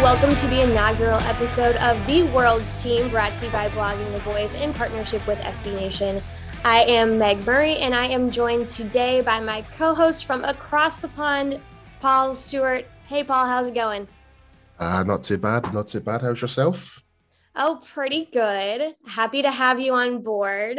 Welcome to the inaugural episode of The World's Team brought to you by Blogging the Boys in partnership with SB Nation. I am Meg Murray and I am joined today by my co host from across the pond, Paul Stewart. Hey Paul, how's it going? Uh, not too bad, not too bad. How's yourself? Oh, pretty good. Happy to have you on board.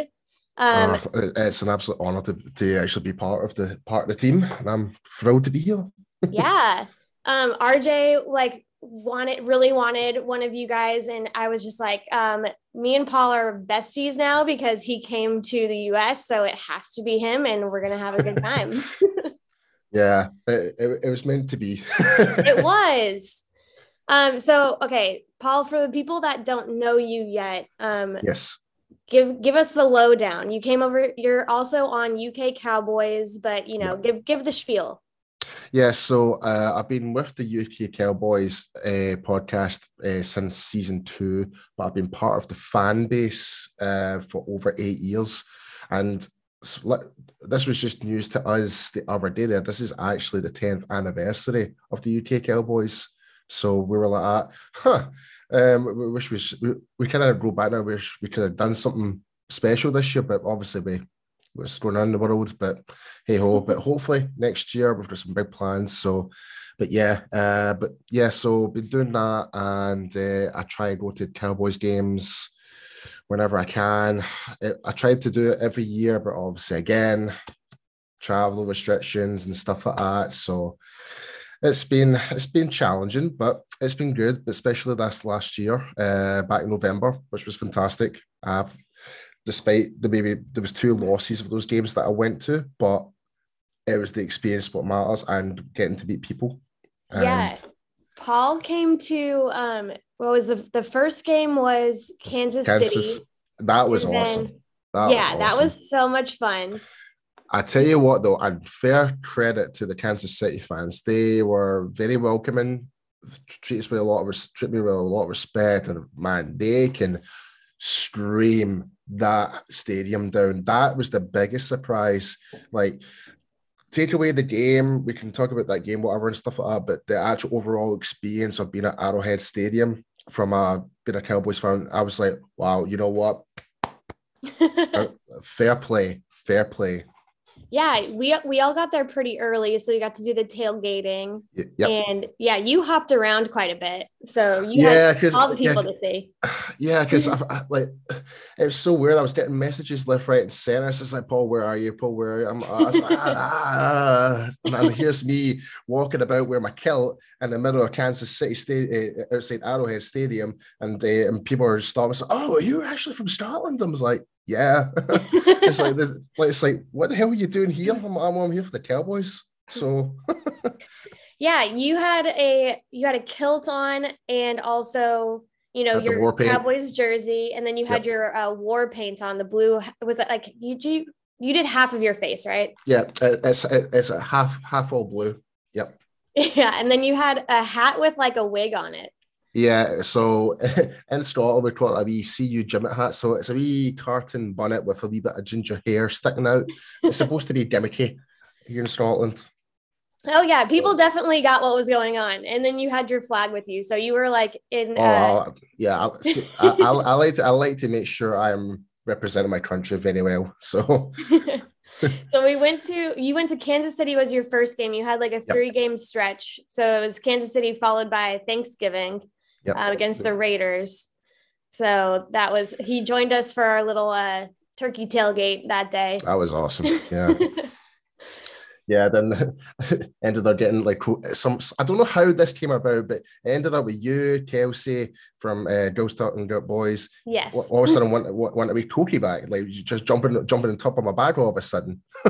Um, uh, it's an absolute honor to, to actually be part of the part of the team, and I'm thrilled to be here. yeah um, RJ like wanted really wanted one of you guys, and I was just like, um, me and Paul are besties now because he came to the US, so it has to be him, and we're gonna have a good time. yeah, it, it, it, was meant to be. it was. Um, so okay, Paul, for the people that don't know you yet, um, yes, give give us the lowdown. You came over. You're also on UK Cowboys, but you know, give give the spiel. Yeah, so uh, I've been with the UK Cowboys uh, podcast uh, since season two, but I've been part of the fan base uh, for over eight years. And this was just news to us the other day. There, this is actually the 10th anniversary of the UK Cowboys. So we were like, huh, um, we wish we, we, we kind of go back now. Wish we could have done something special this year, but obviously we what's going on in the world. But hey ho, but hopefully next year we've got some big plans. So, but yeah, uh, but yeah, so been doing that, and uh, I try and go to Cowboys games whenever I can. I tried to do it every year, but obviously again, travel restrictions and stuff like that. So it's been it's been challenging, but it's been good. But Especially this last year, uh, back in November, which was fantastic. I've despite the maybe there was two losses of those games that I went to, but it was the experience what matters and getting to meet people. And yeah. Paul came to um what was the the first game was Kansas, Kansas City. That was and awesome. Then, that yeah, was awesome. that was so much fun. I tell you what though, and fair credit to the Kansas City fans. They were very welcoming, treated us with a lot of treated me with a lot of respect, and man, they can scream that stadium down. That was the biggest surprise. Like, take away the game, we can talk about that game, whatever, and stuff like that. But the actual overall experience of being at Arrowhead Stadium from a being a Cowboys fan, I was like, wow, you know what? Uh, fair play, fair play yeah, we we all got there pretty early, so we got to do the tailgating. Yep. And yeah, you hopped around quite a bit, so you yeah, had all the people yeah, to see. Yeah, because like it was so weird. I was getting messages left, right, and center. It's just like, Paul, where are you? Paul, where are you? I'm, I was like, ah, ah, ah. and here's me walking about wearing my kilt in the middle of Kansas City State, uh, outside Arrowhead Stadium, and uh, and people are stopping. Like, oh, are you actually from Scotland? I was like, yeah. it's like the, like it's like what the hell are you doing here? I'm, I'm, I'm here for the Cowboys. So yeah, you had a you had a kilt on and also you know your Cowboys jersey, and then you had yep. your uh, war paint on the blue. Was it like you you you did half of your face, right? Yeah, it's it's a half half all blue. Yep. Yeah, and then you had a hat with like a wig on it. Yeah, so in Scotland we call it a wee See You Jimmy hat. So it's a wee tartan bonnet with a wee bit of ginger hair sticking out. It's supposed to be gimmicky here in Scotland. Oh yeah, people definitely got what was going on, and then you had your flag with you, so you were like in. Uh... Oh yeah, I, I, I, I like to I like to make sure I'm representing my country very well. So. so we went to you went to Kansas City was your first game. You had like a three yep. game stretch. So it was Kansas City followed by Thanksgiving yep. uh, against the Raiders. So that was he joined us for our little uh, turkey tailgate that day. That was awesome. Yeah. yeah, then ended up getting like some. I don't know how this came about, but ended up with you, Kelsey from uh, Ghost and Dirt Boys. Yes. All of a sudden, want, want to be Toki back, like just jumping, jumping on top of my bag all of a sudden.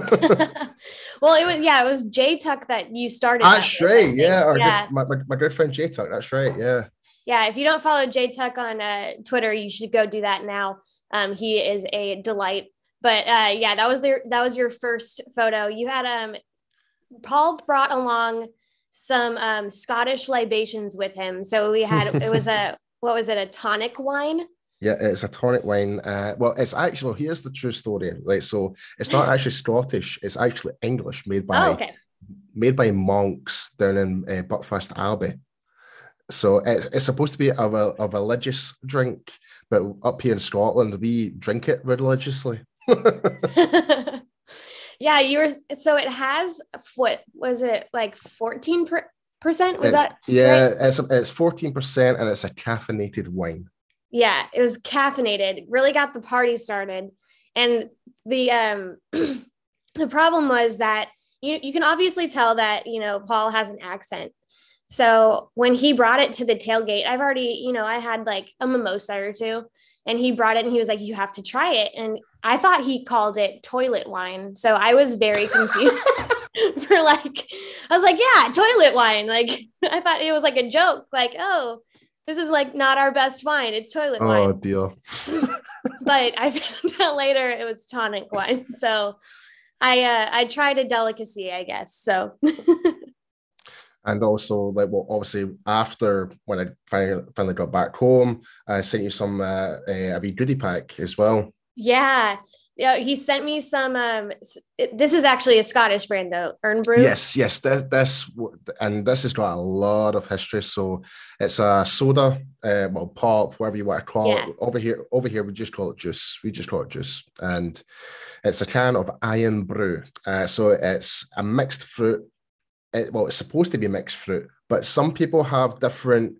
well, it was yeah, it was J Tuck that you started. That's that right. Yeah, yeah. Good, my, my, my good friend J Tuck. That's right. Yeah. Yeah, if you don't follow J Tuck on uh, Twitter, you should go do that now. Um, he is a delight but uh, yeah, that was their that was your first photo. You had um Paul brought along some um, Scottish libations with him. So we had it was a what was it a tonic wine? Yeah, it's a tonic wine. Uh, well, it's actually here's the true story. Like, so it's not actually Scottish; it's actually English, made by oh, okay. made by monks down in uh, Buckfast Abbey. So it's, it's supposed to be a, a religious drink, but up here in Scotland, we drink it religiously. yeah, you were so it has what was it like 14 percent? Was it, that yeah, right? it's it's 14 percent and it's a caffeinated wine. Yeah, it was caffeinated, really got the party started. And the um the problem was that you you can obviously tell that you know Paul has an accent. So when he brought it to the tailgate, I've already, you know, I had like a mimosa or two and he brought it and he was like, You have to try it. And I thought he called it toilet wine. So I was very confused for like, I was like, Yeah, toilet wine. Like, I thought it was like a joke, like, Oh, this is like not our best wine. It's toilet oh, wine. Oh, deal. but I found out later it was tonic wine. So I uh, I tried a delicacy, I guess. So and also like well obviously after when i finally finally got back home i sent you some uh, a wee goodie pack as well. Yeah. Yeah he sent me some um this is actually a scottish brand though Irn-Bru yes yes this, this and this has got a lot of history. So it's a soda uh, well pop whatever you want to call yeah. it over here over here we just call it juice. We just call it juice. And it's a can of Irn-Bru uh, so it's a mixed fruit it, well, it's supposed to be mixed fruit, but some people have different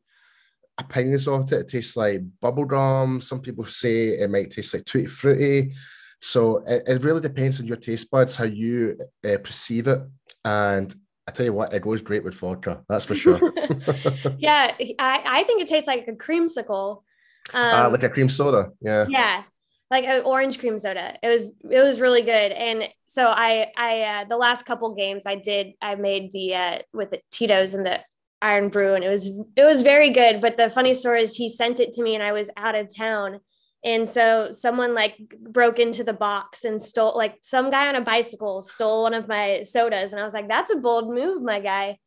opinions of it. It tastes like bubblegum. Some people say it might taste like tutti fruity. So it, it really depends on your taste buds, how you uh, perceive it. And I tell you what, it goes great with vodka. That's for sure. yeah, I, I think it tastes like a creamsicle. Um, uh, like a cream soda. Yeah. Yeah like an orange cream soda. It was it was really good. And so I I uh, the last couple games I did I made the uh, with the Tito's and the Irn-Bru and it was it was very good. But the funny story is he sent it to me and I was out of town. And so someone like broke into the box and stole like some guy on a bicycle stole one of my sodas. And I was like, that's a bold move, my guy.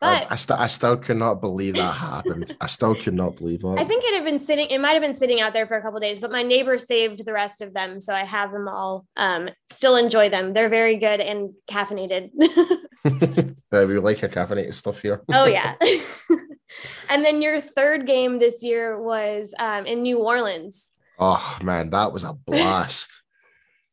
But I, I, st- I still cannot believe that happened. I still cannot believe it. I think it had been sitting, it might have been sitting out there for a couple days, but my neighbor saved the rest of them. So I have them all. Um, still enjoy them. They're very good and caffeinated. yeah, we like our caffeinated stuff here. oh, yeah. and then your third game this year was um, in New Orleans. Oh, man, that was a blast.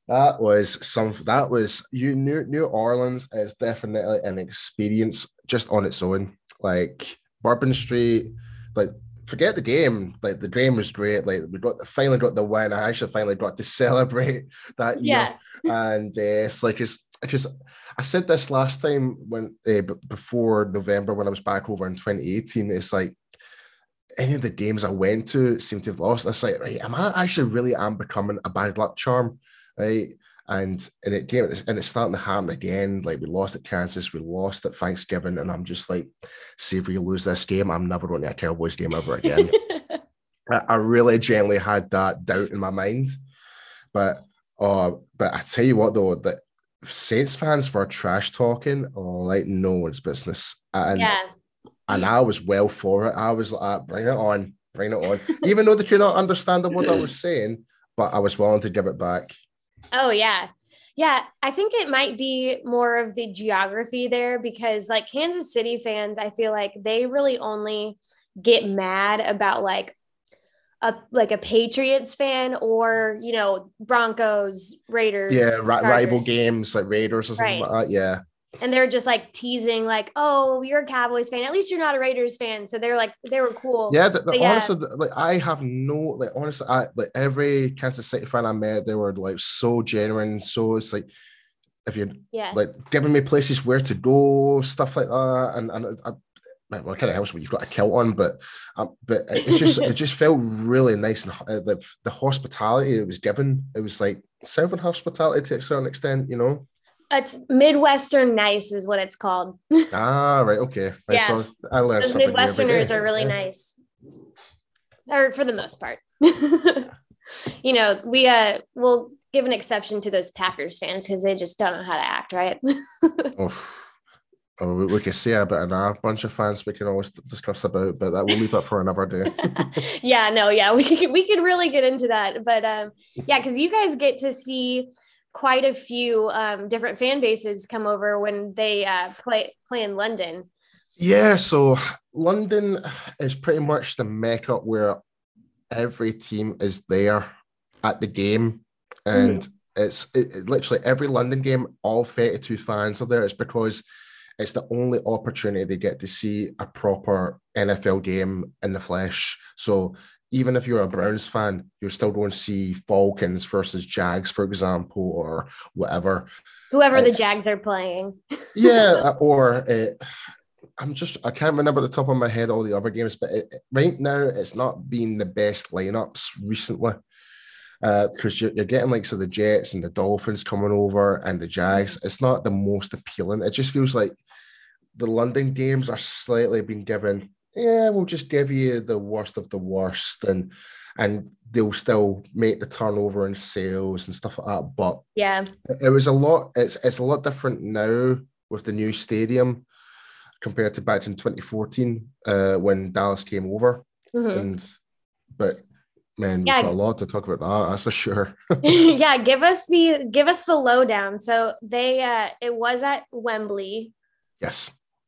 That was some. That was you. New New Orleans is definitely an experience just on its own. Like Bourbon Street, like forget the game. Like the game was great. Like we got finally got the win. I actually finally got to celebrate that year. Yeah. And uh, it's like it's, it's just. I said this last time when uh, before November when I was back over in 2018. It's like any of the games I went to seem to have lost. It's like, right, am I actually really am becoming a bad luck charm? right? And and it came and it's starting to happen again. Like we lost at Kansas, we lost at Thanksgiving, and I'm just like, see if we lose this game, I'm never going to a Cowboys game ever again. I, I, really genuinely had that doubt in my mind, but uh, but I tell you what though, that Saints fans were trash talking, like no one's business, and yeah. and I was well for it. I was like, bring it on, bring it on, even though they could not understand what I was saying, but I was willing to give it back. Oh, yeah. Yeah, I think it might be more of the geography there because, like, Kansas City fans, I feel like they really only get mad about like a like a Patriots fan or you know Broncos, Raiders. Yeah, rival games like Raiders or something right. like that. Yeah. And they're just like teasing, like, "Oh, you're a Cowboys fan. At least you're not a Raiders fan." So they're like, they were cool. Yeah, the, the, yeah. honestly, like I have no like honestly, I like every Kansas City fan I met, they were like so genuine. So it's like if you yeah like giving me places where to go, stuff like that, and and I, well, it kind of helps when you've got a kilt on, but um, but it just it just felt really nice and uh, the, the hospitality it was given. It was like serving hospitality to a certain extent, you know. It's Midwestern nice, is what it's called. ah, right, okay. Yeah, I learned Those Midwesterners are really nice, or for the most part. you know, we uh will give an exception to those Packers fans because they just don't know how to act, right? oh we, we could see a bit of a bunch of fans we can always discuss about, but that we'll leave that for another day. yeah, no, yeah, we could we could really get into that, but um, yeah, because you guys get to see quite a few um, different fan bases come over when they uh, play play in London. Yeah, so London is pretty much the mecca where every team is there at the game, and mm-hmm. it's it, it, literally every London game. All thirty-two fans are there. It's because it's the only opportunity they get to see a proper NFL game in the flesh. So even if you're a Browns fan, you're still going to see Falcons versus Jags, for example, or whatever. Whoever it's, the Jags are playing. yeah, uh, or uh, I'm just I can't remember the top of my head all the other games, but it, right now it's not been the best lineups recently because uh, you're, you're, getting like so the Jets and the Dolphins coming over and the Jags. It's not the most appealing. It just feels like the London games are slightly being given. Yeah, we'll just give you the worst of the worst, and and they'll still make the turnover and sales and stuff like that. But yeah, it was a lot. It's it's a lot different now with the new stadium compared to back in 2014 uh, when Dallas came over. Mm-hmm. And but man, yeah. we've got a lot to talk about that. That's for sure. yeah, give us the give us the lowdown. So they uh it was at Wembley. Yes.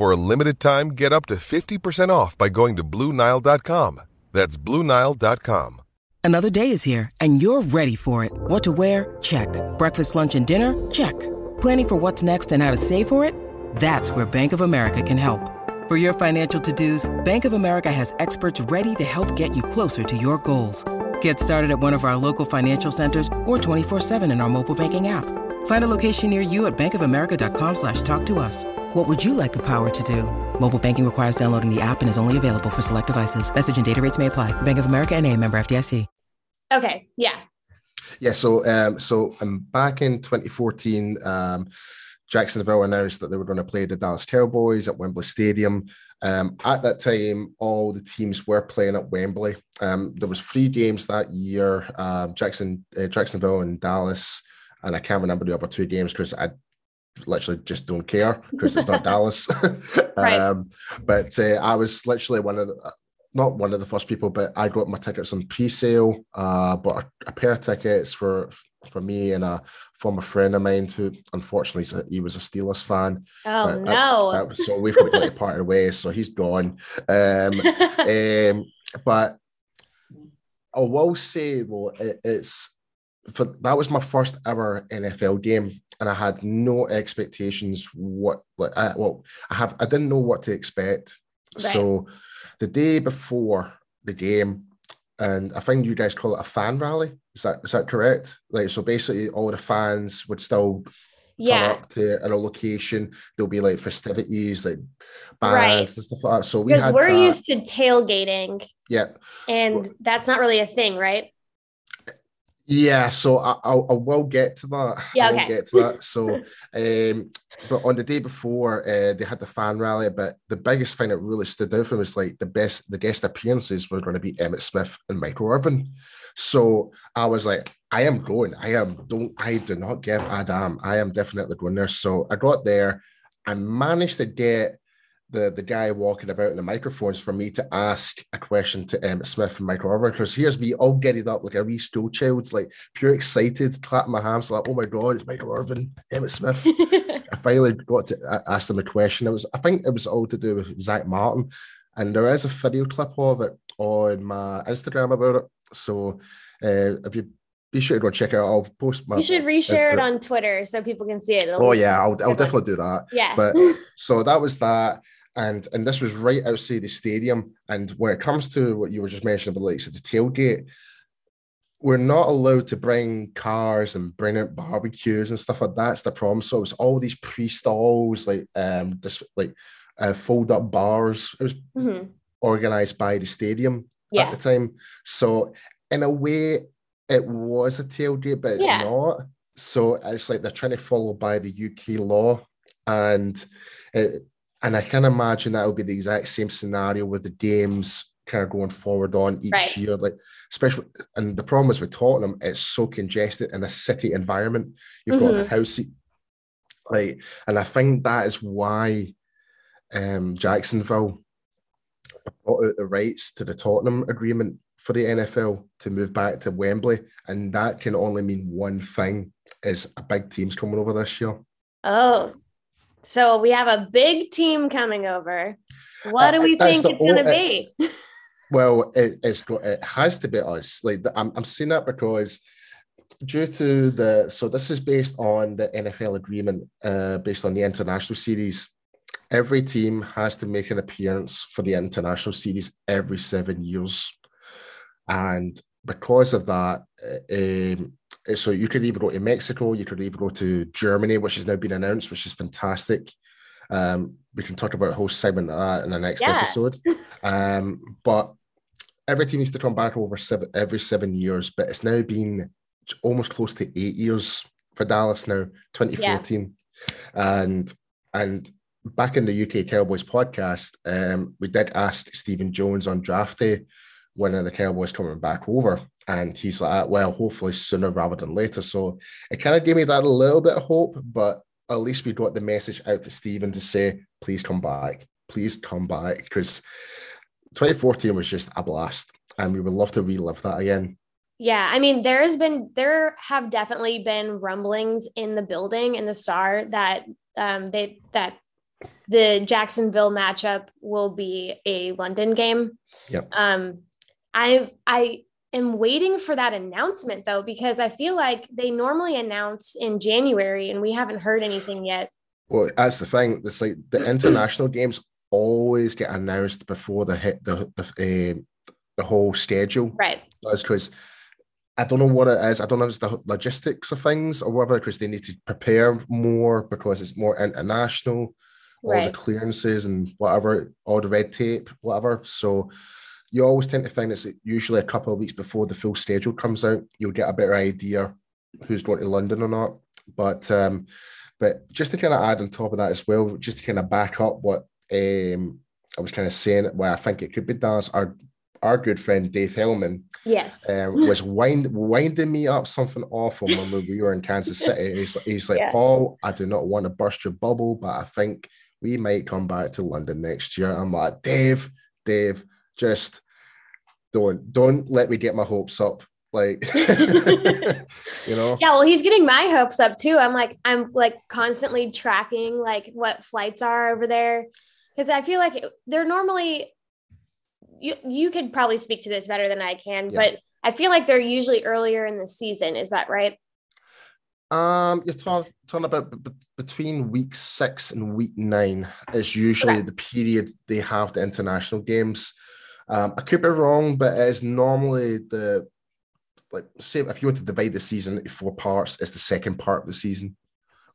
For a limited time, get up to 50% off by going to Bluenile.com. That's Bluenile.com. Another day is here, and you're ready for it. What to wear? Check. Breakfast, lunch, and dinner? Check. Planning for what's next and how to save for it? That's where Bank of America can help. For your financial to dos, Bank of America has experts ready to help get you closer to your goals. Get started at one of our local financial centers or 24-7 in our mobile banking app. Find a location near you at bankofamerica.com slash talk to us. What would you like the power to do? Mobile banking requires downloading the app and is only available for select devices. Message and data rates may apply. Bank of America and a member FDIC. Okay, yeah. Yeah, so um, so um, back in 2014, um, Jacksonville announced that they were going to play the Dallas Cowboys at Wembley Stadium. Um, at that time, all the teams were playing at Wembley. Um, there was three games that year: um, Jackson, uh, Jacksonville, and Dallas. And I can't remember the other two games because I literally just don't care because it's not Dallas. right. Um, but uh, I was literally one of the, not one of the first people, but I got my tickets on pre-sale. Uh, bought a, a pair of tickets for for me and a former friend of mine who unfortunately he was a Steelers fan. Oh no! I, I, so we've got to part of ways, so he's gone. Um, um, but I will say though, it, it's for that was my first ever NFL game, and I had no expectations. What like I, well, I have I didn't know what to expect. Right. So the day before the game, and I think you guys call it a fan rally. Is that is that correct? Like so, basically, all the fans would still yeah. up to a location. There'll be like festivities, like bands right. and stuff like that. So we because we're that. used to tailgating. Yeah, and well, that's not really a thing, right? Yeah, so I, I, I will get to that. Yeah, okay. get to that. So, um, but on the day before, uh, they had the fan rally. But the biggest thing that really stood out for me was like the best, the guest appearances were going to be Emmitt Smith and Michael Irvin. So I was like, I am going. I am. Don't. I do not give a damn. I am definitely going there. So I got there. I managed to get the the guy walking about in the microphones for me to ask a question to Emmitt Smith and Michael Irvin because here's me all getting up like a wee school child, like pure excited, clapping my hands like, oh my god, it's Michael Irvin, Emmitt Smith. I finally got to ask them a question. It was I think it was all to do with Zack Martin, and there is a video clip of it on my Instagram about it. So uh, if you be sure to go check it out. I'll post my. You should reshare Insta- it on Twitter so people can see it. It'll oh yeah, I'll, I'll definitely do that. Yeah. But so that was that and and this was right outside the stadium. And when it comes to what you were just mentioning about like so the tailgate, we're not allowed to bring cars and bring out barbecues and stuff like that. It's the problem. So it's all these pre-stalls, like um this like uh, fold up bars. It was mm-hmm. organized by the stadium yeah. at the time. So in a way, it was a tailgate, but it's yeah. not. So it's like they're trying to follow by the UK law, and it, and I can imagine that will be the exact same scenario with the games kind of going forward on each right. year. Like, especially, and the problem is with Tottenham, it's so congested in a city environment. You've mm-hmm. got the house seat, like, and I think that is why um, Jacksonville bought out the rights to the Tottenham agreement for the NFL to move back to Wembley, and that can only mean one thing: is a big team's coming over this year. Oh, so we have a big team coming over. What do we uh, think it's going to be? well, it, it's it has to be us. Like I'm, I'm saying that because due to the so this is based on the NFL agreement, uh, based on the international series. Every team has to make an appearance for the international series every seven years, and because of that, uh, um, uh, so you could either go to Mexico, you could either go to Germany, which has now been announced, which is fantastic. Um, we can talk about a whole segment of that in the next yeah. episode. Um, but everything needs to come back over seven, every seven years, but it's now been almost close to eight years for Dallas now, 2014. Yeah. And and back in the UK Cowboys podcast, um, we did ask Stephen Jones on draft day when are the Cowboys coming back over? And he's like, well, hopefully sooner rather than later. So it kind of gave me that a little bit of hope, but at least we got the message out to Stephen to say, please come back. Please come back. Because 2014 was just a blast. And we would love to relive that again. Yeah, I mean, there has been, there have definitely been rumblings in the building in the star that um, they, that the Jacksonville matchup will be a London game. Yep. Um, I I am waiting for that announcement though because I feel like they normally announce in January and we haven't heard anything yet. Well, that's the thing. It's like the international games always get announced before the hit the the, uh, the whole schedule. Right. That's because I don't know what it is. I don't know if it's the logistics of things or whether because they need to prepare more because it's more international, all right. the clearances and whatever, all the red tape, whatever. So you always tend to find it's usually a couple of weeks before the full schedule comes out. You'll get a better idea who's going to London or not. But um, but just to kind of add on top of that as well, just to kind of back up what um, I was kind of saying, why I think it could be Dallas. Our our good friend Dave Helman, yes, um, was wind, winding me up something awful when we were in Kansas City. He's, he's like, yeah. Paul, I do not want to burst your bubble, but I think we might come back to London next year. I'm like, Dave, Dave, just don't don't let me get my hopes up like you know? Yeah well he's getting my hopes up too. I'm like i'm like constantly tracking like what flights are over there. Because i feel like they're normally you you could probably speak to this better than i can yeah. but i feel like they're usually earlier in the season. Is that right? Um you're talking, about b- between week six and week nine is usually okay. the period they have the international games um, I could be wrong, but it's normally the like say if you want to divide the season into four parts, it's the second part of the season.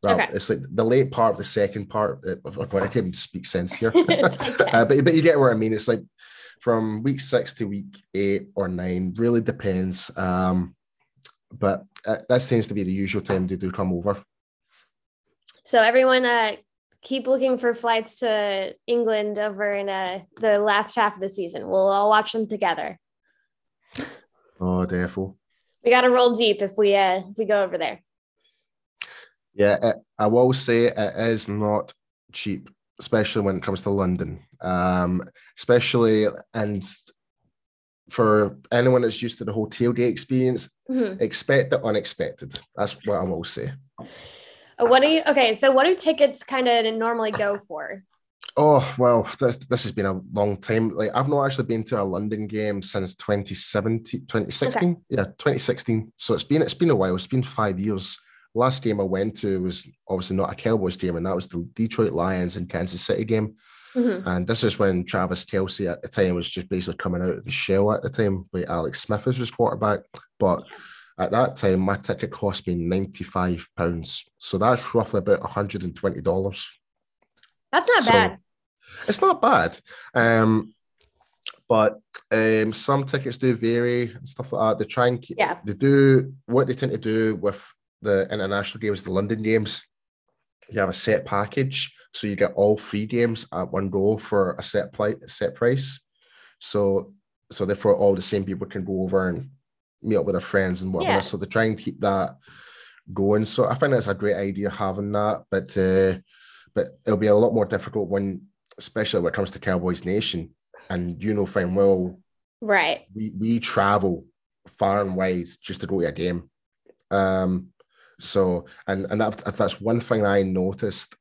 Well, okay. it's like the late part of the second part. Uh, I can't even speak sense here, uh, but but you get what I mean. It's like from week six to week eight or nine, really depends. Um, but uh, that tends to be the usual time they do come over. So everyone, uh, keep looking for flights to England over in uh, the last half of the season. We'll all watch them together. Oh, therefore. We got to roll deep if we uh, if we go over there. Yeah, I will say it is not cheap especially when it comes to London. Um, especially and for anyone that's used to the hotel day experience, mm-hmm. expect the unexpected. That's what I will say. Uh, what do you okay? So what do tickets kind of normally go for? Oh well, this this has been a long time. Like I've not actually been to a London game since 2017, 2016. Okay. Yeah, 2016. So it's been it's been a while. It's been five years. Last game I went to was obviously not a Cowboys game, and that was the Detroit Lions and Kansas City game. Mm-hmm. And this is when Travis Kelce at the time was just basically coming out of his shell at the time, like Alex Smith was his quarterback. But at that time, my ticket cost me £95. So that's roughly about $120. That's not so bad. It's not bad. Um, but um, some tickets do vary and stuff like that. They try and keep, yeah. they do what they tend to do with the international games, the London games. You have a set package, so you get all three games at one go for a set play, set price. So, so therefore, all the same people can go over and meet up with their friends and whatever. Yeah. So they try and keep that going. So I think that's a great idea having that, but uh, but it'll be a lot more difficult when, especially when it comes to Cowboys Nation, and you know fine well, right? We we travel far and wide just to go to a game. Um, so and and that, if that's one thing I noticed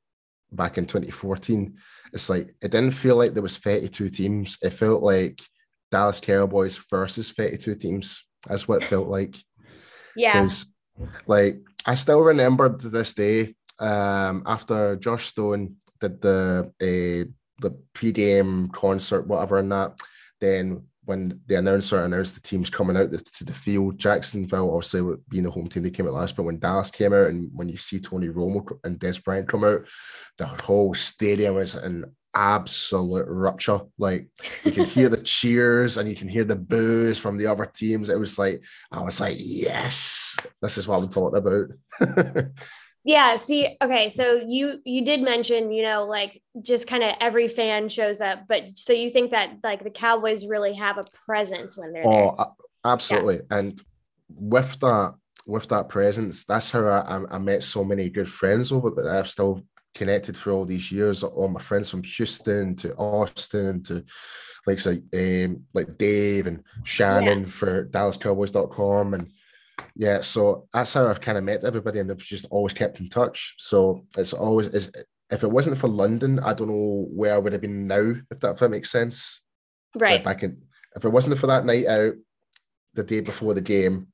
back in 2014. It's like it didn't feel like there was 32 teams. It felt like Dallas Cowboys versus 32 teams. That's what it felt like. Yeah. Like I still remember to this day, um, after Joss Stone did the uh, the pre-game concert, whatever, and that, then when the announcer announced the teams coming out to the field, Jacksonville obviously being the home team, they came out last. But when Dallas came out, and when you see Tony Romo and Dez Bryant come out, the whole stadium was an absolute rupture. Like you can hear the cheers and you can hear the boos from the other teams. It was like I was like, yes, this is what I'm talking about. yeah see okay so you you did mention you know like just kind of every fan shows up but so you think that like the cowboys really have a presence when they're oh there? absolutely yeah. and with that with that presence that's how I, I, met so many good friends over that i've still connected for all these years all my friends from houston to austin to like say um, like dave and shannon yeah. for dallascowboys.com and yeah, so that's how I've kind of met everybody, and they've just always kept in touch. So it's always is if it wasn't for London, I don't know where I would have been now, if that if that makes sense. Right. Like back in if it wasn't for that night out, the day before the game,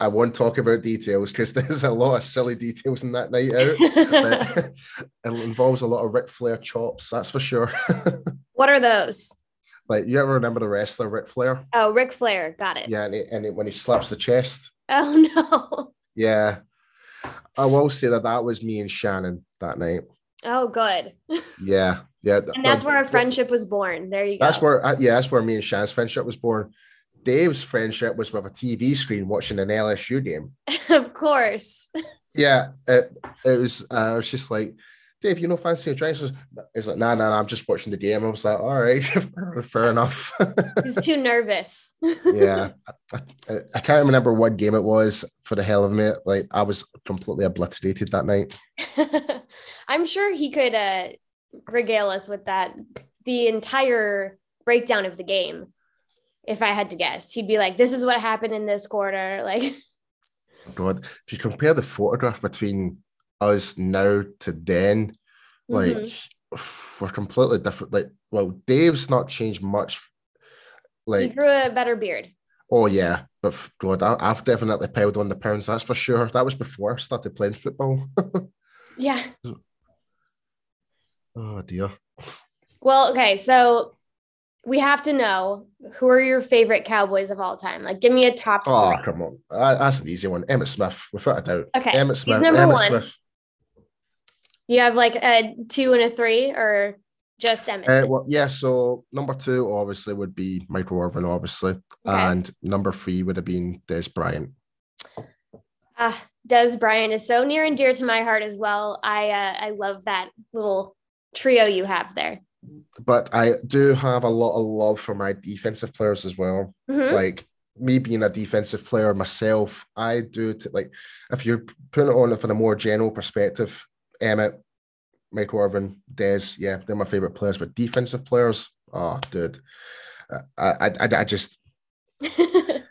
I won't talk about details because there's a lot of silly details in that night out. it involves a lot of Ric Flair chops, that's for sure. what are those? Like you ever remember the wrestler Ric Flair? Oh, Ric Flair, got it. Yeah, and, he, and he, when he slaps the chest. Oh no. Yeah. I will say that that was me and Shannon that night. Oh, good. Yeah, yeah. And that's where our friendship was born. There you go. That's where, uh, yeah, that's where me and Shannon's friendship was born. Dave's friendship was with a TV screen watching an LSU game. of course. Yeah, it, it was. Uh, it was just like Dave, you know, fancy a drink? He's like, nah, nah, nah, I'm just watching the game. I was like, all right, fair enough. he was too nervous. yeah. I, I, I, can't remember what game it was for the hell of it. Like, I was completely obliterated that night. I'm sure he could uh, regale us with that, the entire breakdown of the game. If I had to guess, he'd be like, this is what happened in this quarter. Like, God, if you compare the photograph between us now to then, like mm-hmm. we're completely different. Like, well, Dave's not changed much. Like, he grew a better beard. Oh yeah, but God, I, have definitely piled on the pounds. That's for sure. That was before I started playing football. yeah. Oh dear. Well, okay, so we have to know who are your favorite Cowboys of all time. Like, give me a top. Oh, three. come on, that's an easy one. Emmitt Smith, without a doubt. Okay, Emmitt Smith. Emmitt one. Smith. You have like a two and a three, or just Emmitt? Uh, well, yeah. So number two obviously would be Michael Irvin, obviously, okay. and number three would have been Dez Bryant. Ah, uh, Dez Bryant is so near and dear to my heart as well. I uh, I love that little trio you have there. But I do have a lot of love for my defensive players as well. Mm-hmm. Like me being a defensive player myself, I do t- like if you're putting it on it from a more general perspective, Emmitt, Michael Irvin, Dez, yeah, they're my favorite players. But defensive players, oh, dude, I, I, I, I just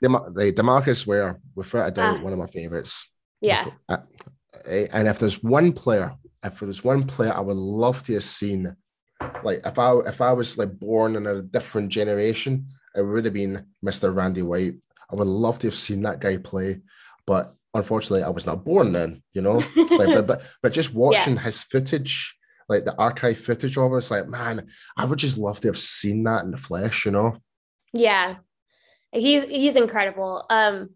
the DeMarcus Ware, without a doubt, ah. one of my favorites. Yeah. Uh, and if there's one player, if there's one player I would love to have seen, like if I if I was like born in a different generation, it would have been Mr. Randy White. I would love to have seen that guy play, but unfortunately, I was not born then. You know, like, but but but just watching yeah. his footage, like the archive footage of it, it's like man, I would just love to have seen that in the flesh. You know. Yeah, he's he's incredible. Um,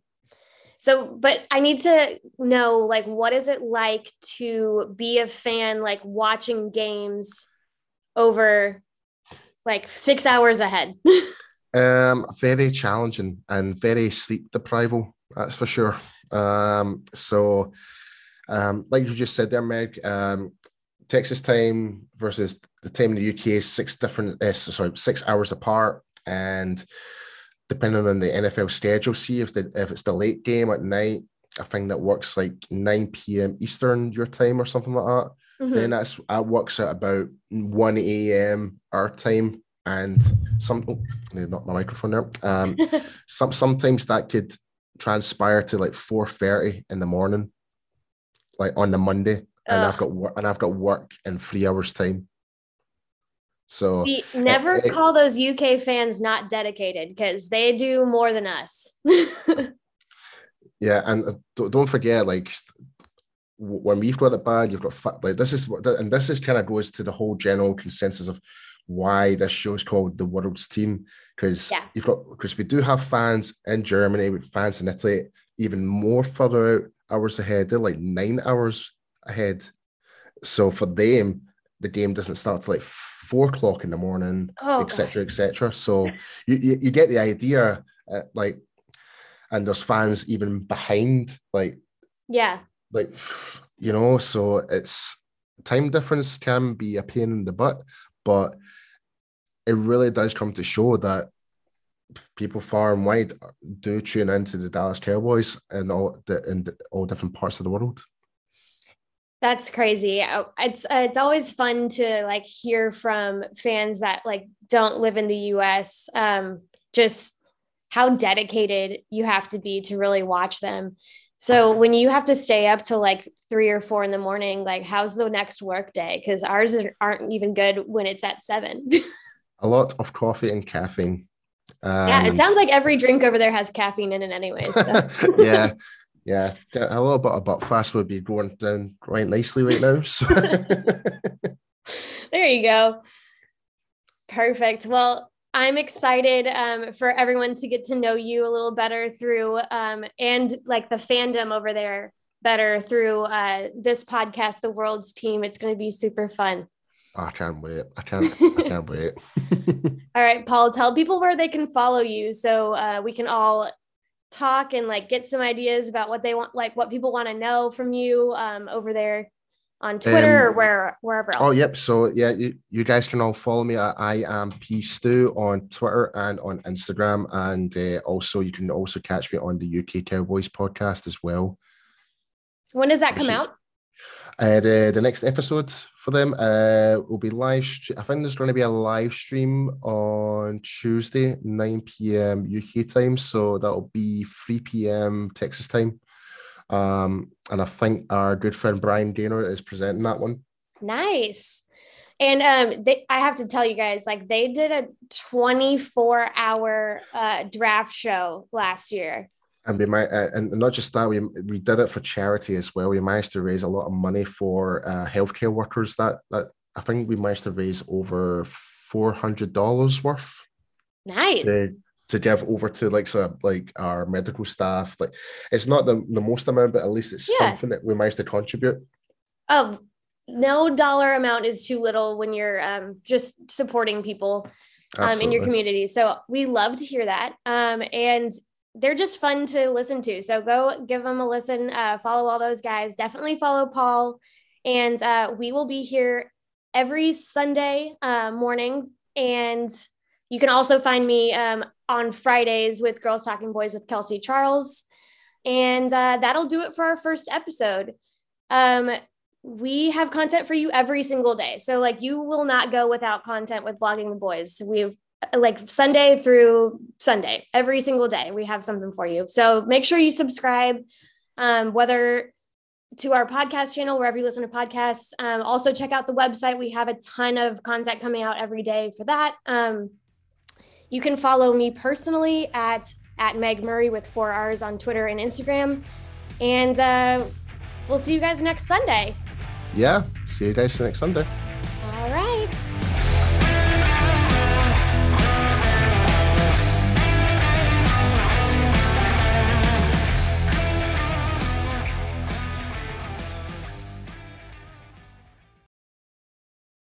so, but I need to know, like, what is it like to be a fan, like watching games over like six hours ahead? um, very challenging and very sleep depriving. That's for sure. Um, so, um, like you just said there, Meg, um, Texas time versus the time in the UK is six different, uh, sorry, six hours apart, and depending on the NFL schedule, see if the if it's the late game at night, I think that works like 9 p.m. Eastern your time or something like that. Mm-hmm. Then that's that works at about 1 a.m. our time. And some oh, not my microphone there. Um some sometimes that could transpire to like 4:30 in the morning, like on the Monday. And Ugh. I've got work and I've got work in three hours time. So we never it, call those UK fans not dedicated because they do more than us. yeah, and uh, don't forget, like when we've got it bad, you've got like this is and this is kind of goes to the whole general consensus of why this show is called the world's team because yeah. you've got because we do have fans in Germany, with fans in Italy, even more further out hours ahead. They're like nine hours ahead. So for them, the game doesn't start till like four o'clock in the morning, etc., oh, etc. Et so you, you, you get the idea, uh, like, and there's fans even behind, like, yeah, like you know. So it's time difference can be a pain in the butt, but it really does come to show that people far and wide do tune into the Dallas Cowboys and all the in all different parts of the world. That's crazy. Uh, it's uh, it's always fun to like hear from fans that like don't live in the U.S. Um, just how dedicated you have to be to really watch them. So when you have to stay up till like three or four in the morning, like how's the next work day? Because ours aren't even good when it's at seven. a lot of coffee and caffeine. And... Yeah, it sounds like every drink over there has caffeine in it, anyway. So. yeah, yeah, a little bit of Buckfast would be going down quite nicely right now. So. there you go. Perfect. Well, I'm excited um, for everyone to get to know you a little better through um, and like the fandom over there better through uh, this podcast, The World's Team. It's going to be super fun. I can't wait. I can't. I can't wait. all right, Paul. Tell people where they can follow you so uh, we can all talk and like get some ideas about what they want, like what people want to know from you um, over there on Twitter um, or where wherever else. Oh, yep. So yeah, you, you guys can all follow me at I am P Stu on Twitter and on Instagram, and uh, also you can also catch me on the UK Cowboys podcast as well. When does that come out? Uh, the, the next episode for them uh, will be live. I think there's going to be a live stream on Tuesday, 9 p.m. UK time. So that'll be 3 p.m. Texas time. Um, and I think our good friend Brian Gaynor is presenting that one. Nice. And um, they, I have to tell you guys, like they did a 24 hour uh, draft show last year and we might uh, and not just that we we did it for charity as well we managed to raise a lot of money for uh, healthcare workers that that i think we managed to raise over 400 dollars worth nice to, to give over to like so like our medical staff like it's not the, the most amount but at least it's yeah. something that we managed to contribute oh no dollar amount is too little when you're um, just supporting people um, in your community so we love to hear that um, and they're just fun to listen to. So go give them a listen. Uh, follow all those guys. Definitely follow Paul. And uh, we will be here every Sunday uh, morning. And you can also find me um, on Fridays with Girls Talking Boys with Kelsey Charles. And uh, that'll do it for our first episode. Um, we have content for you every single day. So like you will not go without content with blogging the boys. We've like Sunday through Sunday, every single day, we have something for you. So make sure you subscribe, um, whether to our podcast channel, wherever you listen to podcasts. Um, also, check out the website. We have a ton of content coming out every day for that. Um, you can follow me personally at at Meg Murray with four R's on Twitter and Instagram. And uh, we'll see you guys next Sunday. Yeah, see you guys next Sunday. All right.